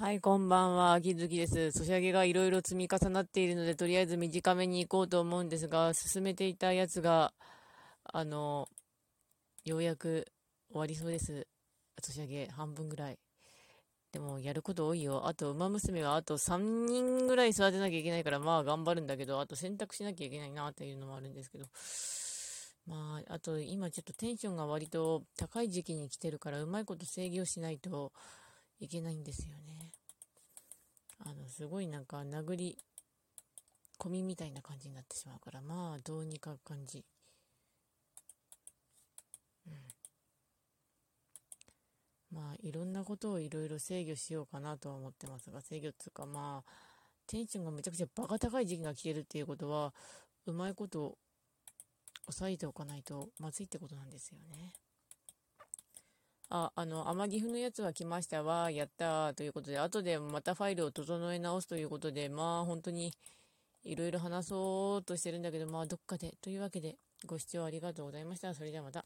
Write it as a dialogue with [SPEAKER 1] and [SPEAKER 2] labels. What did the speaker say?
[SPEAKER 1] はい、こんばんは。秋月です。ソシャゲがいろいろ積み重なっているので、とりあえず短めに行こうと思うんですが、進めていたやつが、あの、ようやく終わりそうです。ソシャゲ半分ぐらい。でも、やること多いよ。あと、馬娘はあと3人ぐらい育てなきゃいけないから、まあ頑張るんだけど、あと選択しなきゃいけないなっていうのもあるんですけど。まあ、あと今ちょっとテンションが割と高い時期に来てるから、うまいこと制御しないといけないんですよね。あの、すごいなんか殴り込みみたいな感じになってしまうから、まあ、どうにか感じ。うん。まあ、いろんなことをいろいろ制御しようかなとは思ってますが、制御っていうかまあ、テンションがめちゃくちゃバカ高い時期が来てるっていうことは、うまいこと抑えておかないとまずいってことなんですよね。あ、あの、天岐阜のやつは来ましたわ、やったということで、後でまたファイルを整え直すということで、まあ本当にいろいろ話そうとしてるんだけど、まあどっかで。というわけで、ご視聴ありがとうございました。それではまた。